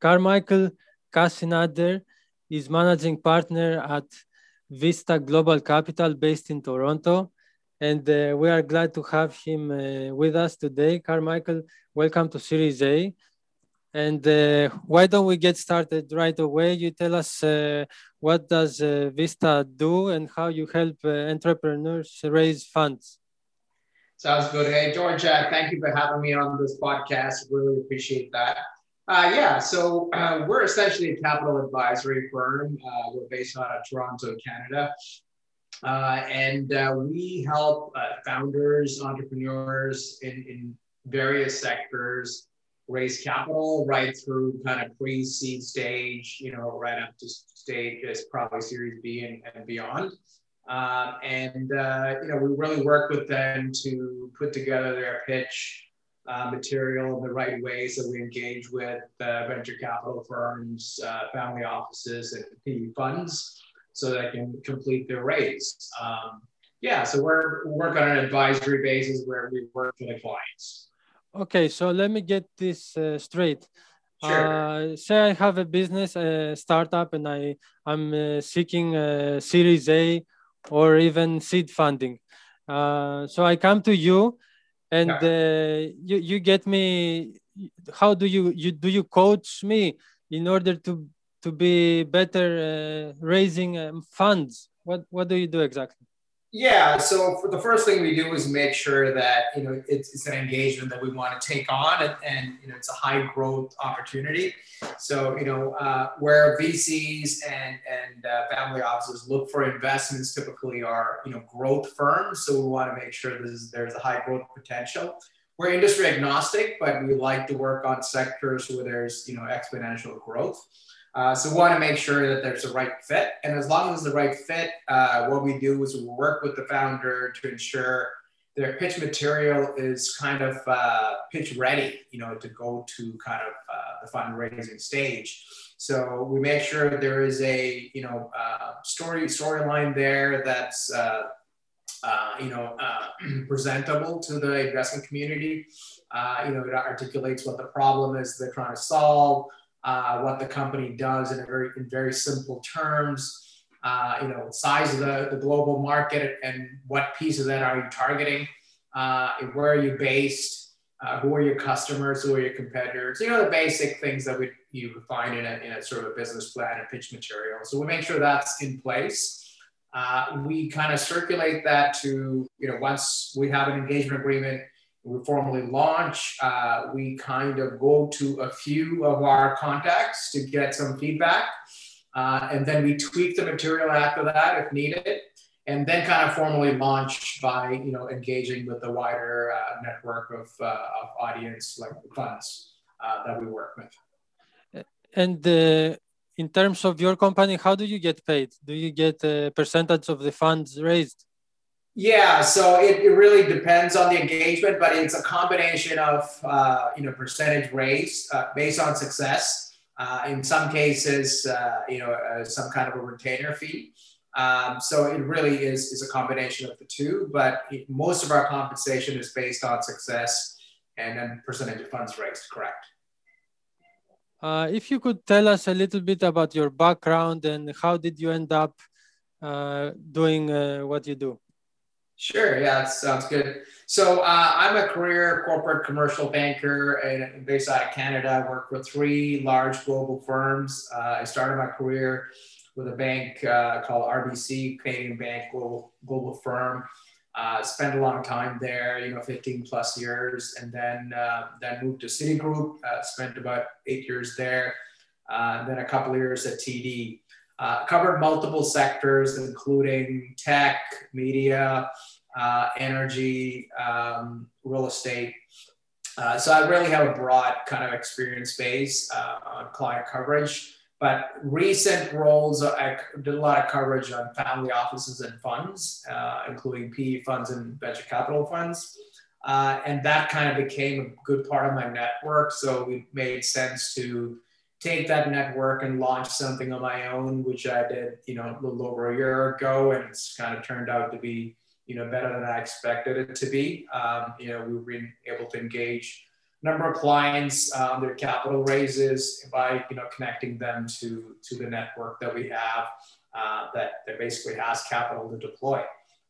Carmichael Casinader is managing partner at Vista Global Capital based in Toronto. And uh, we are glad to have him uh, with us today. Carmichael, welcome to Series A. And uh, why don't we get started right away? You tell us uh, what does uh, Vista do and how you help uh, entrepreneurs raise funds. Sounds good. Hey, George, thank you for having me on this podcast. Really appreciate that. Uh, yeah, so uh, we're essentially a capital advisory firm. Uh, we're based out of Toronto, Canada. Uh, and uh, we help uh, founders, entrepreneurs in, in various sectors raise capital right through kind of pre-seed stage, you know, right up to stage as probably Series B and, and beyond. And, you know, we really work with them to put together their pitch, uh, material in the right way. So we engage with uh, venture capital firms, uh, family offices, and PE funds so they can complete their raise. Um, yeah, so we're we work on an advisory basis where we work for the clients. Okay, so let me get this uh, straight. Sure. Uh, say I have a business, a startup, and I I'm uh, seeking a Series A or even seed funding. so I come to you and uh, you you get me how do you you do you coach me in order to to be better uh, raising um, funds? What what do you do exactly yeah. So the first thing we do is make sure that you know it's, it's an engagement that we want to take on, and, and, you know it's a high growth opportunity. So you know uh, where VCs and and uh, family offices look for investments typically are you know growth firms. So we want to make sure there's there's a high growth potential. We're industry agnostic, but we like to work on sectors where there's you know exponential growth. Uh, so we want to make sure that there's a right fit. And as long as the right fit, uh, what we do is we work with the founder to ensure their pitch material is kind of uh, pitch ready, you know, to go to kind of uh, the fundraising stage. So we make sure there is a, you know, uh, story storyline there that's, uh, you know, presentable to the investment community. you know, it articulates what the problem is they're trying to solve uh, what the company does in very in very simple terms. Uh, you know, size of the, the global market and what piece of that are you targeting? Uh, where are you based? Uh, who are your customers? Who are your competitors? You know, the basic things that we, you would find in a, in a sort of a business plan and pitch material. So we make sure that's in place. Uh, we kind of circulate that to, you know, once we have an engagement agreement, we formally launch, uh, we kind of go to a few of our contacts to get some feedback. Uh, and then we tweak the material after that if needed. And then kind of formally launch by you know engaging with the wider uh, network of, uh, of audience like the funds uh, that we work with. And in terms of your company, how do you get paid? Do you get a percentage of the funds raised? Yeah, so it, it really depends on the engagement, but it's a combination of uh, you know percentage raise uh, based on success. Uh, in some cases, uh, you know, uh, some kind of a retainer fee. Um, so it really is is a combination of the two. But it, most of our compensation is based on success and then percentage of funds raised. Correct. Uh, if you could tell us a little bit about your background and how did you end up doing what you do? Sure. Yeah, that sounds good. So uh, I'm a career corporate commercial banker and based out of Canada. I work with three large global firms. Uh, I started my career with a bank uh, called RBC, Canadian Bank, global global firm. Uh, spent a long time there, you know, 15 plus years, and then uh, then moved to Citigroup. Uh, spent about eight years there, then a couple years at TD. Uh, covered multiple sectors, including tech, media, uh, energy, um, real estate. Uh, so I really have a broad kind of experience base uh, on client coverage. But recent roles, I did a lot of coverage on family offices and funds, uh, including PE funds and venture capital funds. and that kind of became a good part of my network. So it made sense to take that network and launch something on my own, which I did, you know, a little over a year ago, and it's kind of turned out to be, you know, better than I expected it to be. Um, you know, we've been able to engage a number of clients um, their capital raises by you know connecting them to to the network that we have uh, that that basically has capital to deploy.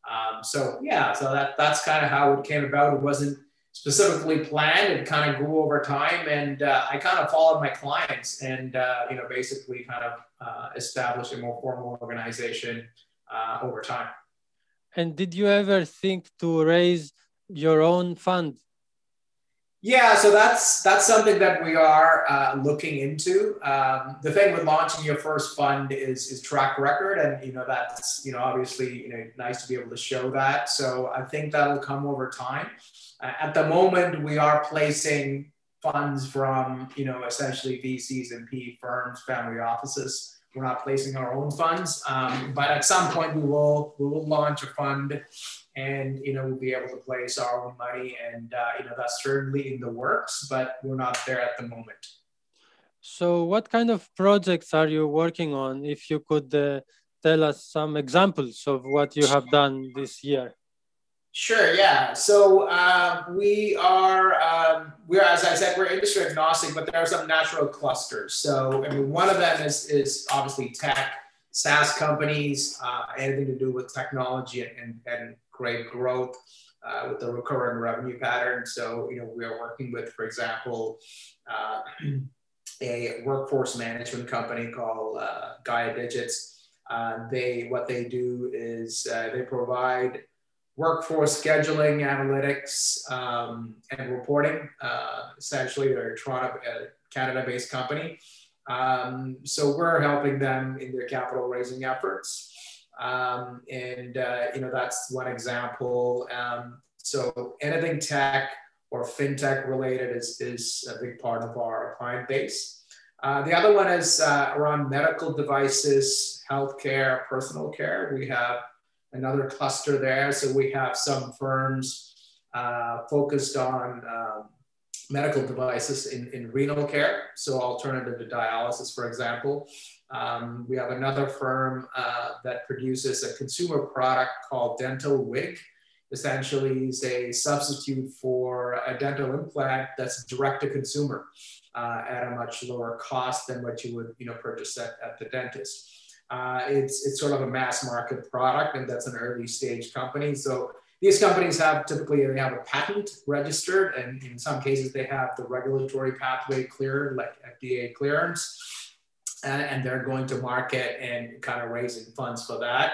Um, so yeah, so that that's kind of how it came about. It wasn't specifically planned. It kind of grew over time, and uh, I kind of followed my clients, and uh, you know basically kind of uh, established a more formal organization uh, over time. And did you ever think to raise your own fund yeah, so that's that's something that we are uh, looking into. Um, the thing with launching your first fund is is track record, and you know that's you know obviously you know nice to be able to show that. So I think that'll come over time. Uh, at the moment, we are placing funds from you know essentially VCs and PE firms, family offices. We're not placing our own funds, um, but at some point we will we will launch a fund and you know we'll be able to place our own money and uh, you know that's certainly in the works but we're not there at the moment. So what kind of projects are you working on? If you could uh, tell us some examples of what you have done this year Sure. Yeah. So uh, we are um, we're as I said we're industry agnostic, but there are some natural clusters. So I mean, one of them is is obviously tech, SaaS companies, uh, anything to do with technology and, and, and great growth uh, with the recurring revenue pattern. So, you know, we are working with, for example, uh, a workforce management company called uh, Gaia Digits. Uh, they what they do is uh, they provide workforce scheduling, analytics, um, and reporting. Uh, essentially, they're a Toronto, Canada-based company. Um, so we're helping them in their capital raising efforts. Um, and, uh, you know, that's one example. Um, so anything tech or fintech related is, is a big part of our client base. Uh, the other one is uh, around medical devices, healthcare, personal care. We have another cluster there. So we have some firms uh, focused on um, medical devices in, in renal care. So alternative to dialysis, for example. Um, we have another firm uh, that produces a consumer product called Dental Wig. Essentially, is a substitute for a dental implant that's direct to consumer uh, at a much lower cost than what you would, you know, purchase at, at the dentist. Uh, it's it's sort of a mass market product, and that's an early stage company. So these companies have typically they have a patent registered, and in some cases they have the regulatory pathway cleared, like FDA clearance and they're going to market and kind of raising funds for that.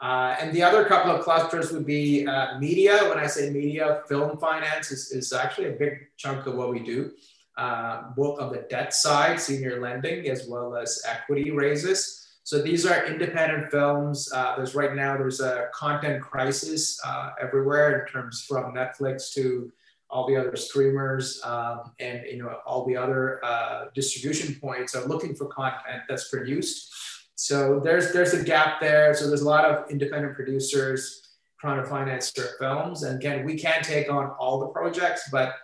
Uh, and the other couple of clusters would be uh, media. When I say media, film finance is, is actually a big chunk of what we do, uh, both on the debt side, senior lending, as well as equity raises. So these are independent films. Uh, there's right now there's a content crisis uh, everywhere in terms from Netflix to all the other streamers um, and you know all the other uh, distribution points are looking for content that's produced. So there's there's a gap there. So there's a lot of independent producers trying to finance their films. And again, we can't take on all the projects, but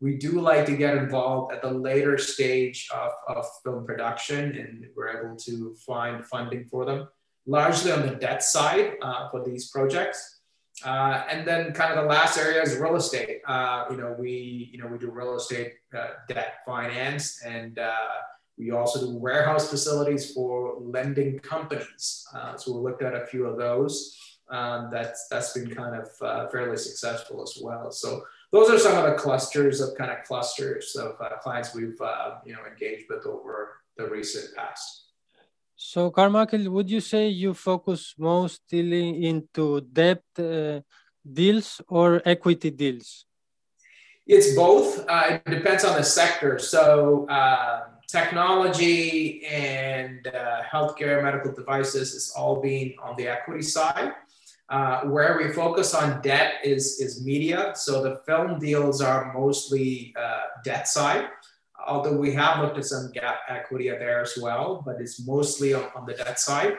we do like to get involved at the later stage of, of film production, and we're able to find funding for them, largely on the debt side uh, for these projects. Uh, and then kind of the last area is real estate. Uh, you know, we, you know, we do real estate uh, debt finance and uh, we also do warehouse facilities for lending companies. Uh, so we looked at a few of those. Um, that's, that's been kind of fairly successful as well. So those are some of the clusters of kind of clusters of clients we've, you know, engaged with over the recent past. So, Carmichael, would you say you focus mostly into debt uh, deals or equity deals? It's both. Uh, it depends on the sector. So, uh, technology and uh, healthcare, medical devices is all being on the equity side. Uh, where we focus on debt is, is media. So, the film deals are mostly uh, debt side although we have looked at some gap equity there as well, but it's mostly on, the debt side.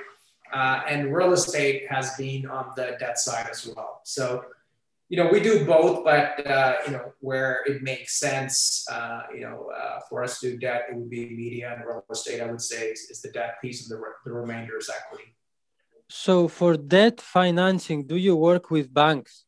Uh, and real estate has been on the debt side as well. So, you know, we do both, but, uh, you know, where it makes sense, uh, you know, uh, for us to do debt, it would be media and real estate, I would say, is, is the debt piece and the, the remainder is equity. So, for debt financing, do you work with banks?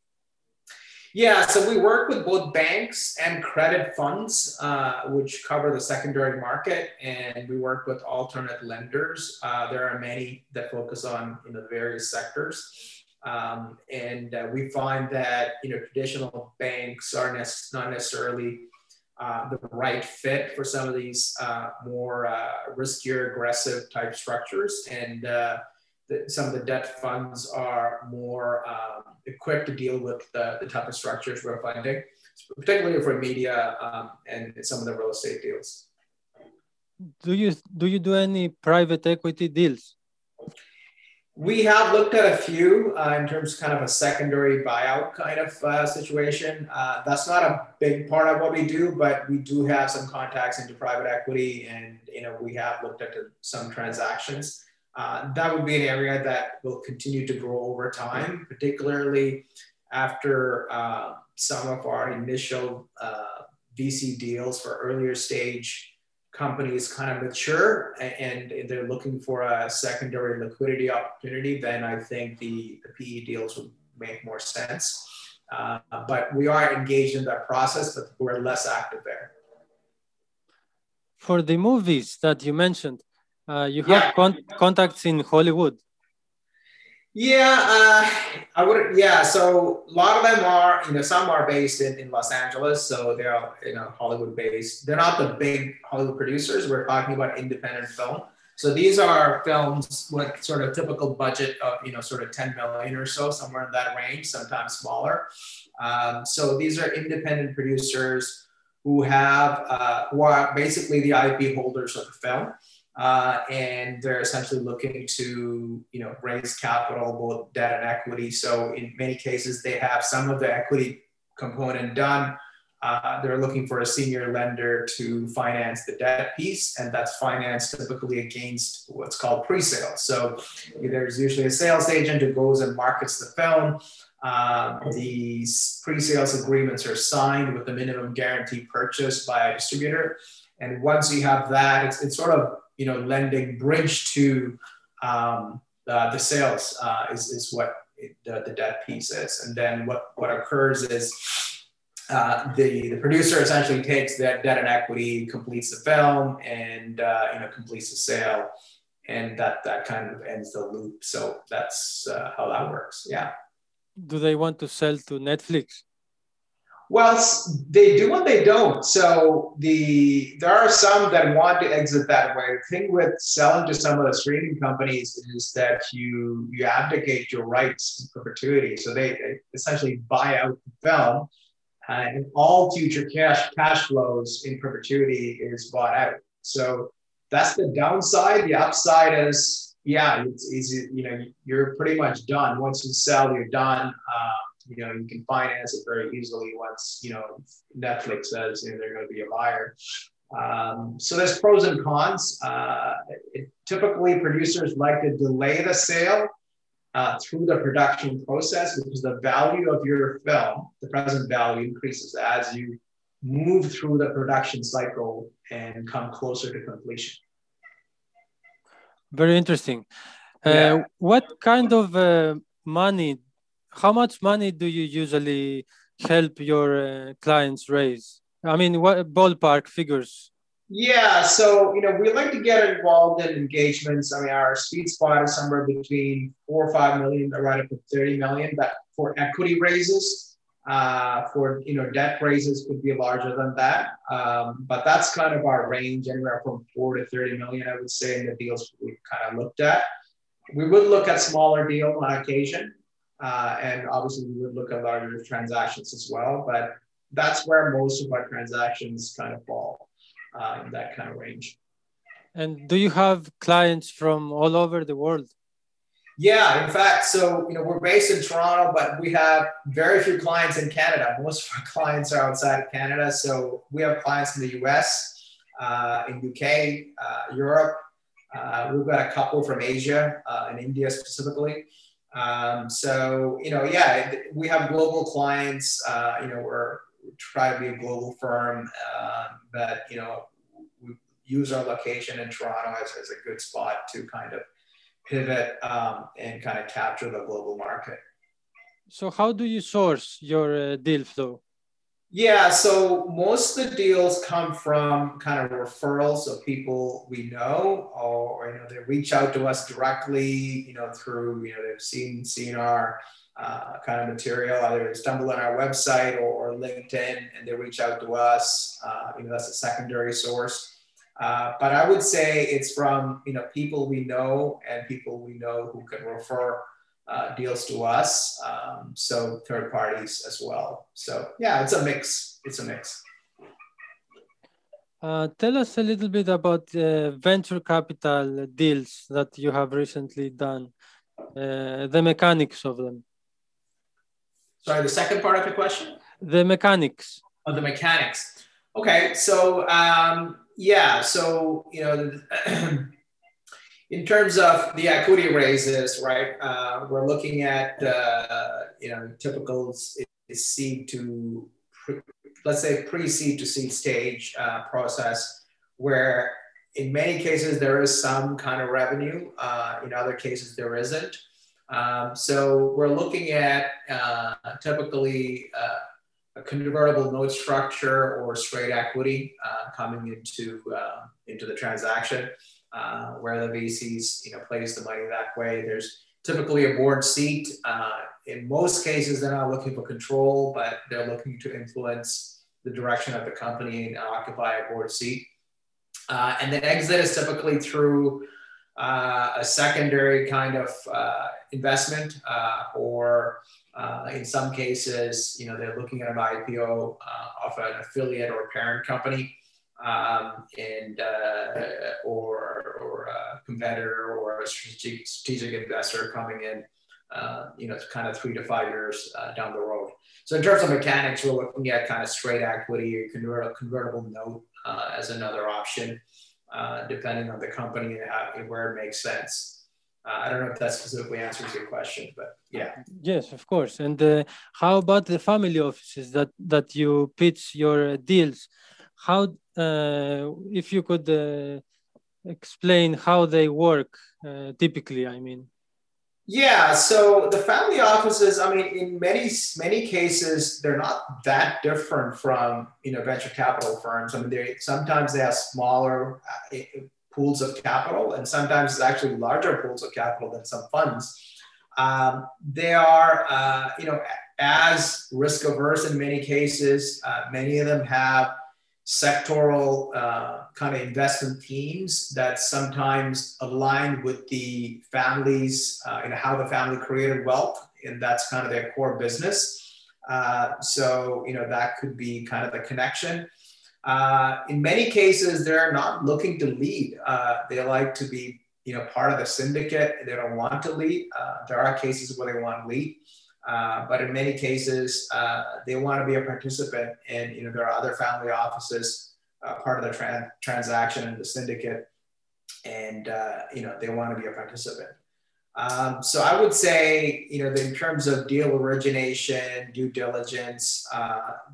Yeah, so we work with both banks and credit funds, uh, which cover the secondary market, and we work with alternate lenders. Uh, there are many that focus on you know the various sectors, um, and uh, we find that you know traditional banks are ne- not necessarily uh, the right fit for some of these uh, more uh, riskier, aggressive type structures, and the, some of the debt funds are more um, equipped to deal with the, the type of structures we're finding, particularly for media um, and some of the real estate deals. Do you do you do any private equity deals? We have looked at a few uh, in terms of kind of a secondary buyout kind of uh, situation. Uh, that's not a big part of what we do, but we do have some contacts into private equity, and you know we have looked at some transactions. Uh, that would be an area that will continue to grow over time, particularly after uh, some of our initial uh, VC deals for earlier stage companies kind of mature and, and they're looking for a secondary liquidity opportunity, then I think the, the PE deals would make more sense. Uh, but we are engaged in that process, but we're less active there. For the movies that you mentioned, uh, you have yeah. con- contacts in Hollywood. Yeah, uh, I would. Yeah, so a lot of them are, you know, some are based in, in Los Angeles, so they are, you know, Hollywood based. They're not the big Hollywood producers. We're talking about independent film. So these are films with sort of typical budget of, you know, sort of 10 million or so, somewhere in that range, sometimes smaller. Um, so these are independent producers who have, uh, who are basically the IP holders of the film uh, and they're essentially looking to you know raise capital both debt and equity. So in many cases they have some of the equity component done. Uh, they're looking for a senior lender to finance the debt piece and that's financed typically against what's called pre-sale so there's usually a sales agent who goes and markets the film. Uh, these pre-sales agreements are signed with a minimum guarantee purchase by a distributor. And once you have that it's, it's sort of you know, lending bridge to um, uh, the sales uh, is, is what it, the, the debt piece is. And then what, what occurs is uh, the, the producer essentially takes that debt and equity, completes the film, and uh, you know completes the sale, and that that kind of ends the loop. So that's uh, how that works. Yeah. Do they want to sell to Netflix? Well, they do and they don't. So the there are some that want to exit that way. The thing with selling to some of the streaming companies is that you you abdicate your rights in perpetuity. So they, they essentially buy out the film, and all future cash cash flows in perpetuity is bought out. So that's the downside. The upside is yeah, it's easy. You know, you're pretty much done. Once you sell, you're done. Um, you know, you can finance it very easily once, you know, Netflix says you know, they're going to be a buyer. Um, so there's pros and cons. Uh, it, typically, producers like to delay the sale uh, through the production process because the value of your film, the present value, increases as you move through the production cycle and come closer to completion. Very interesting. Uh, yeah. What kind of uh, money how much money do you usually help your uh, clients raise? I mean, what ballpark figures? Yeah, so you know, we like to get involved in engagements. I mean, our sweet spot is somewhere between four or five million, right up to thirty million. But for equity raises, uh, for you know, debt raises could be larger than that. Um, but that's kind of our range, anywhere from four to thirty million, I would say, in the deals we've kind of looked at. We would look at smaller deals on occasion, uh, and obviously, we would look at larger transactions as well, but that's where most of our transactions kind of fall uh, in that kind of range. And do you have clients from all over the world? Yeah, in fact, so you know we're based in Toronto, but we have very few clients in Canada. Most of our clients are outside of Canada. So we have clients in the U.S., uh, in UK, uh, Europe. Uh, we've got a couple from Asia uh, and India specifically. Um, so, you know, yeah, we have global clients. Uh, you know, we're we try to be a global firm uh, that, you know, we use our location in Toronto as, as a good spot to kind of pivot um, and kind of capture the global market. So how do you source your uh, deal flow? Yeah, so most of the deals come from kind of referrals of people we know, or you know they reach out to us directly, you know through you know they've seen seen our uh, kind of material, either they stumble on our website or, or, LinkedIn, and they reach out to us. Uh, you know that's a secondary source. Uh, but I would say it's from you know people we know and people we know who can refer uh, deals to us. Um, so third parties as well. So yeah, it's a mix. It's a mix. Uh, tell us a little bit about the venture capital deals that you have recently done, uh, the mechanics of them. Sorry, the second part of the question? The mechanics. Of the mechanics. Okay, so um, yeah, so you know, in terms of the equity raises, right? Uh, we're looking at uh, you know typical seed to pre, let's say pre-seed to seed stage uh, process, where in many cases there is some kind of revenue. Uh, in other cases there isn't. Um, so we're looking at uh, typically uh, a convertible note structure or straight equity coming into into the transaction, uh, where the VCs you know place the money that way. There's typically a board seat. Uh, in most cases, they're not looking for control, but they're looking to influence the direction of the company and occupy a board seat. Uh, and the exit is typically through uh, a secondary kind of investment or uh, in some cases, you know, they're looking at an IPO uh, of an affiliate or parent company, um, and uh, or or a competitor or a strategic, strategic investor coming in, uh, you know, kind of three to five years uh, down the road. So in terms of mechanics, we're looking at kind of straight equity or convert, convertible note uh, as another option, depending on the company and, how, and where it makes sense. Uh, I don't know if that specifically answers your question, but yeah. Yes, of course. And uh, how about the family offices that that you pitch your deals? How, uh, if you could uh, explain how they work uh, typically? I mean. Yeah, so the family offices, I mean, in many many cases, they're not that different from you know venture capital firms. I mean, they sometimes they have smaller uh, pools of capital, and sometimes it's actually larger pools of capital than some funds. Um, they are, uh, you know, as risk averse in many cases. Uh, many of them have sectoral uh, kind of investment themes that sometimes align with the families, uh, know, how the family created wealth, and that's kind of their core business. Uh, so, you know, that could be kind of the connection. Uh, in many cases, they're not looking to lead. Uh, they like to be, you know, part of the syndicate. They don't want to lead. Uh, there are cases where they want to lead, uh, but in many cases, uh, they want to be a participant. And you know, there are other family offices uh, part of the tra- transaction and the syndicate, and you know, they want to be a participant. Um, so I would say, you know, in terms of deal origination, due diligence,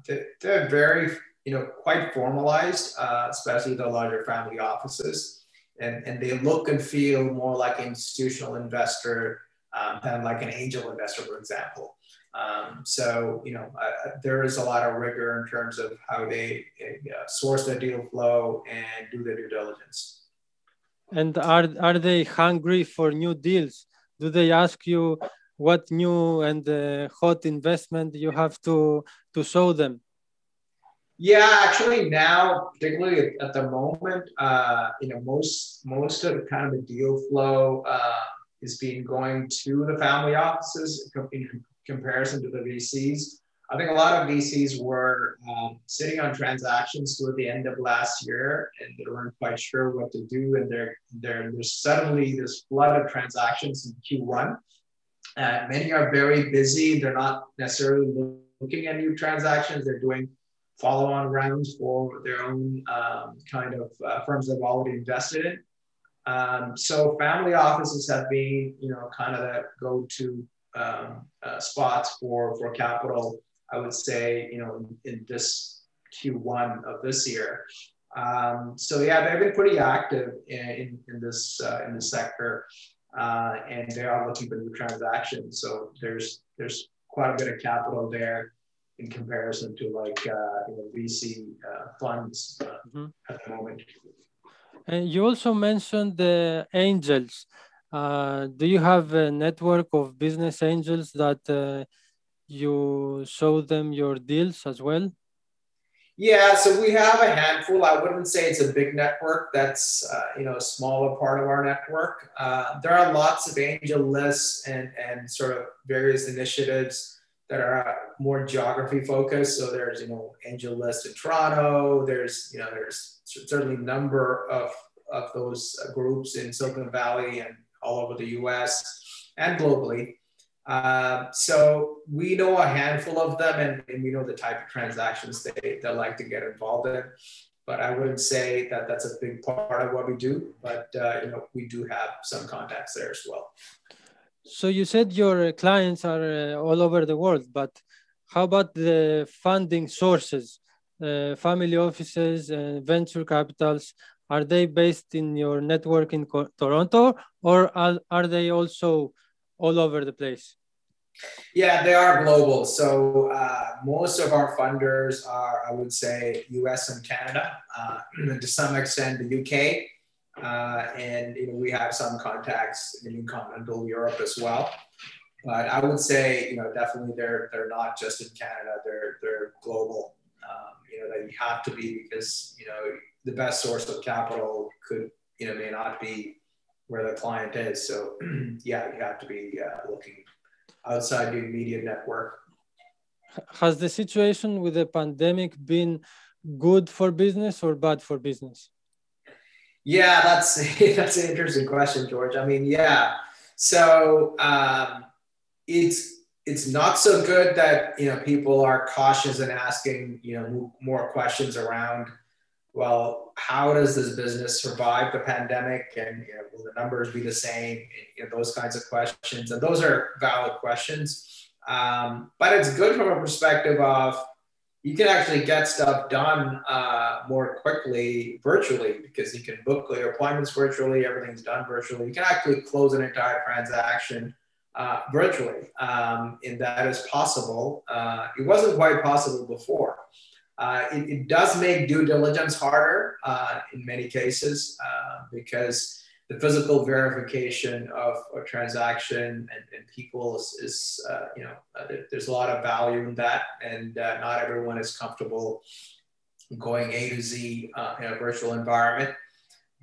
they're, they're very you know, quite formalized, uh, especially the larger family offices. And, and they look and feel more like an institutional investor um, than like an angel investor, for example. Um, so, you know, uh, there is a lot of rigor in terms of how they uh, source their deal flow and do their due diligence. And are, are they hungry for new deals? Do they ask you what new and uh, hot investment you have to, to show them? Yeah, actually now, particularly at, the moment, uh, you know, most most of the kind of the deal flow uh, is being going to the family offices in comparison to the VCs. I think a lot of VCs were um, sitting on transactions toward the end of last year, and they weren't quite sure what to do. And there, there, there's suddenly this flood of transactions in Q1. Uh, many are very busy. They're not necessarily looking at new transactions. They're doing follow-on rounds for their own um, kind of uh, firms they've already invested in. Um, so family offices have been, you know, kind of the go-to um, uh, spots for for capital. I would say, you know, in, in this Q1 of this year. Um, so yeah, they've been pretty active in, in, in this uh, in this sector, uh, and they are looking for new transactions. So there's there's quite a bit of capital there in comparison to like uh, you know, VC uh, funds uh, mm-hmm. at the moment. And you also mentioned the angels. Uh, do you have a network of business angels that uh, you show them your deals as well? Yeah, so we have a handful. I wouldn't say it's a big network. That's uh, you know a smaller part of our network. Uh, there are lots of angel lists and and sort of various initiatives that are more geography focused. So there's you know angel list in Toronto. There's you know there's certainly number of of those groups in Silicon Valley and all over the U.S. and globally. Uh, so we know a handful of them and, and, we know the type of transactions they, they like to get involved in. But I wouldn't say that that's a big part of what we do, but uh, you know we do have some contacts there as well. So you said your clients are uh, all over the world, but how about the funding sources, uh, family offices, and venture capitals? Are they based in your network in Toronto, or are, are they also all over the place? Yeah, they are global. So uh, most of our funders are, I would say, US and Canada, uh, to some extent, the UK. Uh, and you know, we have some contacts in continental Europe as well. But I would say, you know, definitely they're they're not just in Canada; they're they're global. Um, you know, that you have to be because you know the best source of capital could you know may not be where the client is. So yeah, you have to be uh, looking outside your media network. Has the situation with the pandemic been good for business or bad for business? Yeah, that's that's an interesting question, George. I mean, yeah. So um, it's it's not so good that you know people are cautious and asking you know more questions around well, how does this business survive the pandemic? And you know, will the numbers be the same? You know, those kinds of questions. And those are valid questions. Um, but it's good from a perspective of you can actually get stuff done uh, more quickly virtually because you can book your appointments virtually, everything's done virtually. You can actually close an entire transaction uh, virtually, um, and that is possible. Uh, it wasn't quite possible before. Uh, it, it, does make due diligence harder uh, in many cases uh, because the physical verification of a transaction and, and people is, is uh, you know, uh, there's a lot of value in that, and uh, not everyone is comfortable going A to Z in a virtual environment.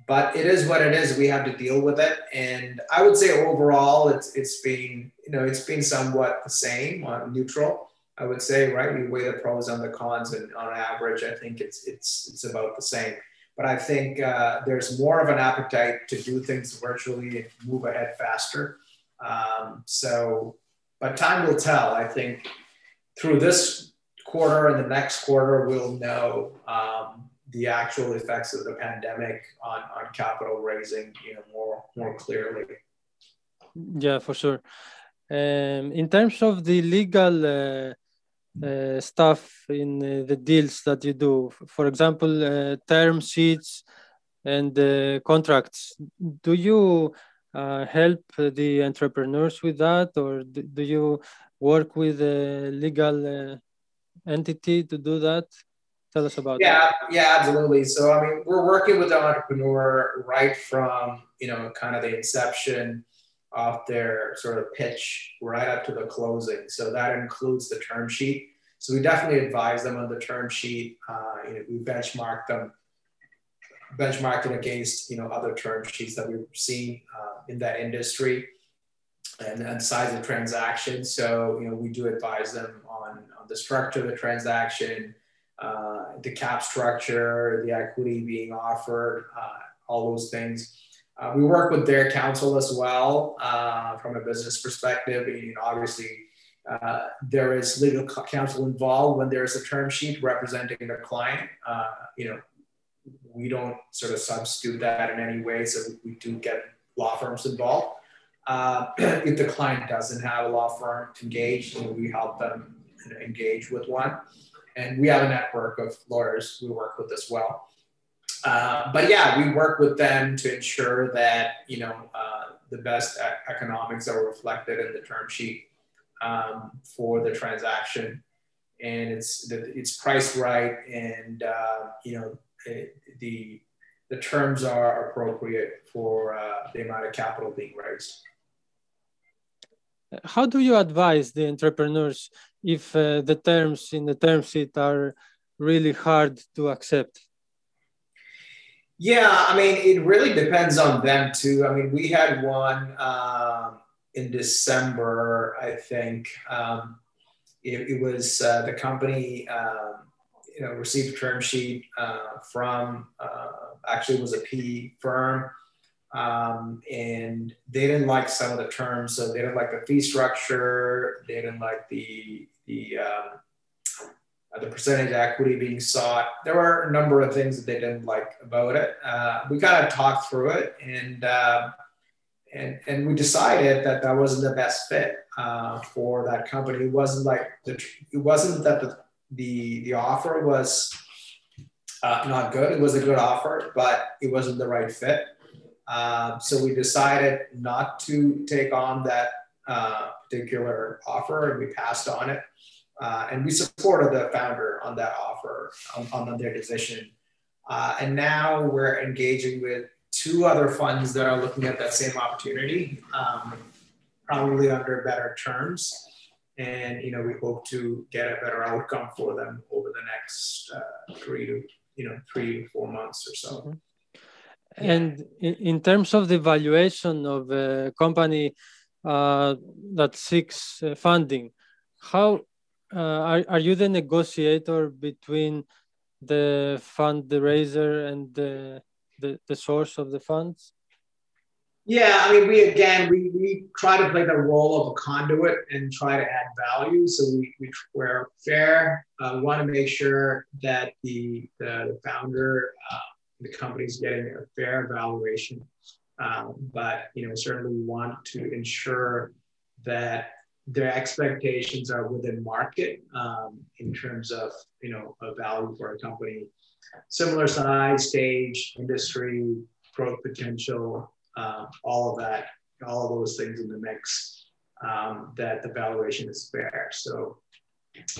But it is what it is. We have to deal with it, and I would say overall, it's it's been you know it's been somewhat the same, neutral. I would say, right? We weigh the pros and the cons, and on average, I think it's it's it's about the same. But I think uh, there's more of an appetite to do things virtually and move ahead faster. Um, so, but time will tell. I think through this quarter and the next quarter, we'll know um, the actual effects of the pandemic on, on capital raising, you know, more more clearly. Yeah, for sure. Um, in terms of the legal uh, uh, stuff in uh, the deals that you do. For example uh, term sheets and uh, contracts. Do you uh, help the entrepreneurs with that or do you work with a legal uh, entity to do that? Tell us about yeah that. yeah absolutely. So i mean we're working with the entrepreneur right from you know kind of the inception off their sort of pitch right up to the closing. So that includes the term sheet. So we definitely advise them on the term sheet. Uh, you know, we benchmark them, benchmark them against you know other term sheets that we've seen uh, in that industry, and, and size of transaction. So you know we do advise them on, on the structure of the transaction, uh, the cap structure, the equity being offered, uh, all those things. Uh, we work with their counsel as well uh, from a business perspective. Know, obviously, uh, there is legal counsel involved when there's a term sheet representing the client. Uh, you know, we don't sort of substitute that in any way, so we do get law firms involved. Uh, if the client doesn't have a law firm engaged, we help them engage with one. And we have a network of lawyers we work with as well. Uh, but yeah, we work with them to ensure that you know uh, the best economics are reflected in the term sheet um, for the transaction, and it's it's priced right, and uh, you know it, the the terms are appropriate for uh, the amount of capital being raised. How do you advise the entrepreneurs if uh, the terms in the term sheet are really hard to accept? Yeah, I mean, it really depends on them too. I mean, we had one um, in December, I think. Um, it, it, was uh, the company, um, you know, received a term sheet uh, from uh, actually was a PE firm, um, and they didn't like some of the terms. So they didn't like the fee structure. They didn't like the the um, uh, the percentage equity being sought. There were a number of things that they didn't like about it. Uh, we kind of talked through it, and uh, and and we decided that that wasn't the best fit uh, for that company. It wasn't like the it wasn't that the the, the offer was uh, not good. It was a good offer, but it wasn't the right fit. Uh, so we decided not to take on that particular offer, and we passed on it. Uh, and we supported the founder on that offer on, on their decision. Uh, and now we're engaging with two other funds that are looking at that same opportunity, um, probably under better terms. And you know, we hope to get a better outcome for them over the next uh, three to you know three to four months or so. Mm-hmm. And in terms of the valuation of a company uh, that seeks uh, funding, how are, are you the negotiator between the fundraiser and the, the, the source of the funds? Yeah, I mean, we again, we, we try to play the role of a conduit and try to add value. So we, we we're fair. Uh, we want to make sure that the the, founder, uh, the company's getting a fair valuation. Um, but you know, certainly we want to ensure that their expectations are within market um, in terms of you know a value for a company. Similar size stage industry growth potential um, all of that all of those things in the mix um, that the valuation is fair. So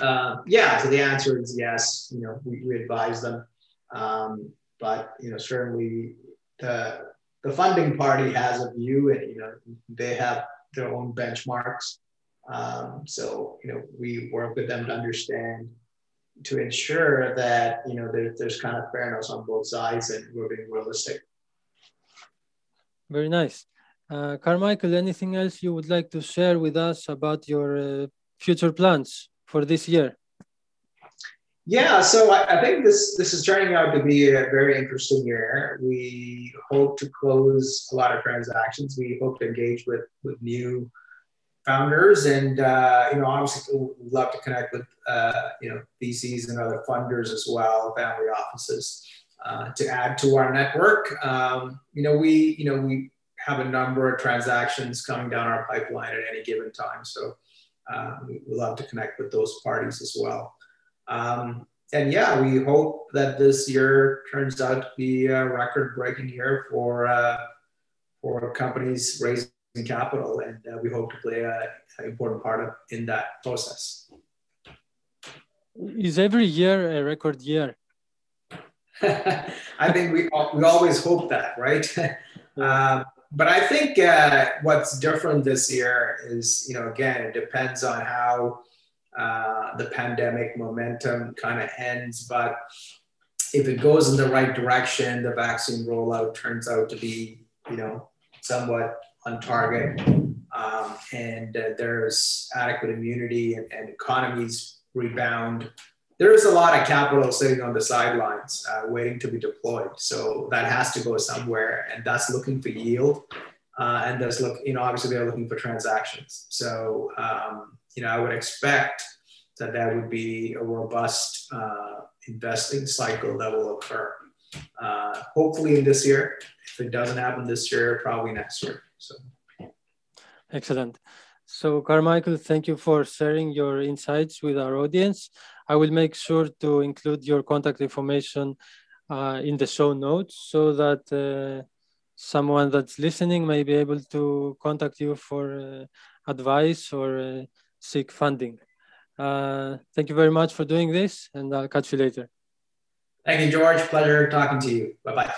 uh, yeah so the answer is yes you know we, we advise them. Um, but you know certainly the the funding party has a view and you know they have their own benchmarks um, so, you know, we work with them to understand, to ensure that, you know, there, there's kind of fairness on both sides and we're being realistic. Very nice. Uh, Carmichael, anything else you would like to share with us about your uh, future plans for this year? Yeah, so I, I, think this this is turning out to be a very interesting year. We hope to close a lot of transactions. We hope to engage with with new founders and uh, you know obviously we'd love to connect with uh, you know VCs and other funders as well, family offices uh, to add to our network. Um, you know we you know we have a number of transactions coming down our pipeline at any given time, so uh, we love to connect with those parties as well. Um, and yeah, we hope that this year turns out to be a record-breaking year for uh, for companies raising capital, and uh, we hope to play an important part of, in that process. Is every year a record year? I think we we always hope that, right? um, but I think uh, what's different this year is, you know, again, it depends on how uh, the pandemic momentum kind of ends. But if it goes in the right direction, the vaccine rollout turns out to be, you know, somewhat on target, um, and uh, there's adequate immunity and, and, economies rebound. There is a lot of capital sitting on the sidelines uh, waiting to be deployed. So that has to go somewhere, and that's looking for yield. Uh, and that's look, you know, obviously they're looking for transactions. So, um, you know, I would expect that that would be a robust uh, investing cycle that will occur. Uh, hopefully in this year. If it doesn't happen this year, probably next year. So, excellent. So, Carmichael, thank you for sharing your insights with our audience. I will make sure to include your contact information uh, in the show notes so that uh, someone that's listening may be able to contact you for uh, advice or uh, seek funding. Uh, thank you very much for doing this, and I'll catch you later. Thank you, George. Pleasure talking to you. Bye bye.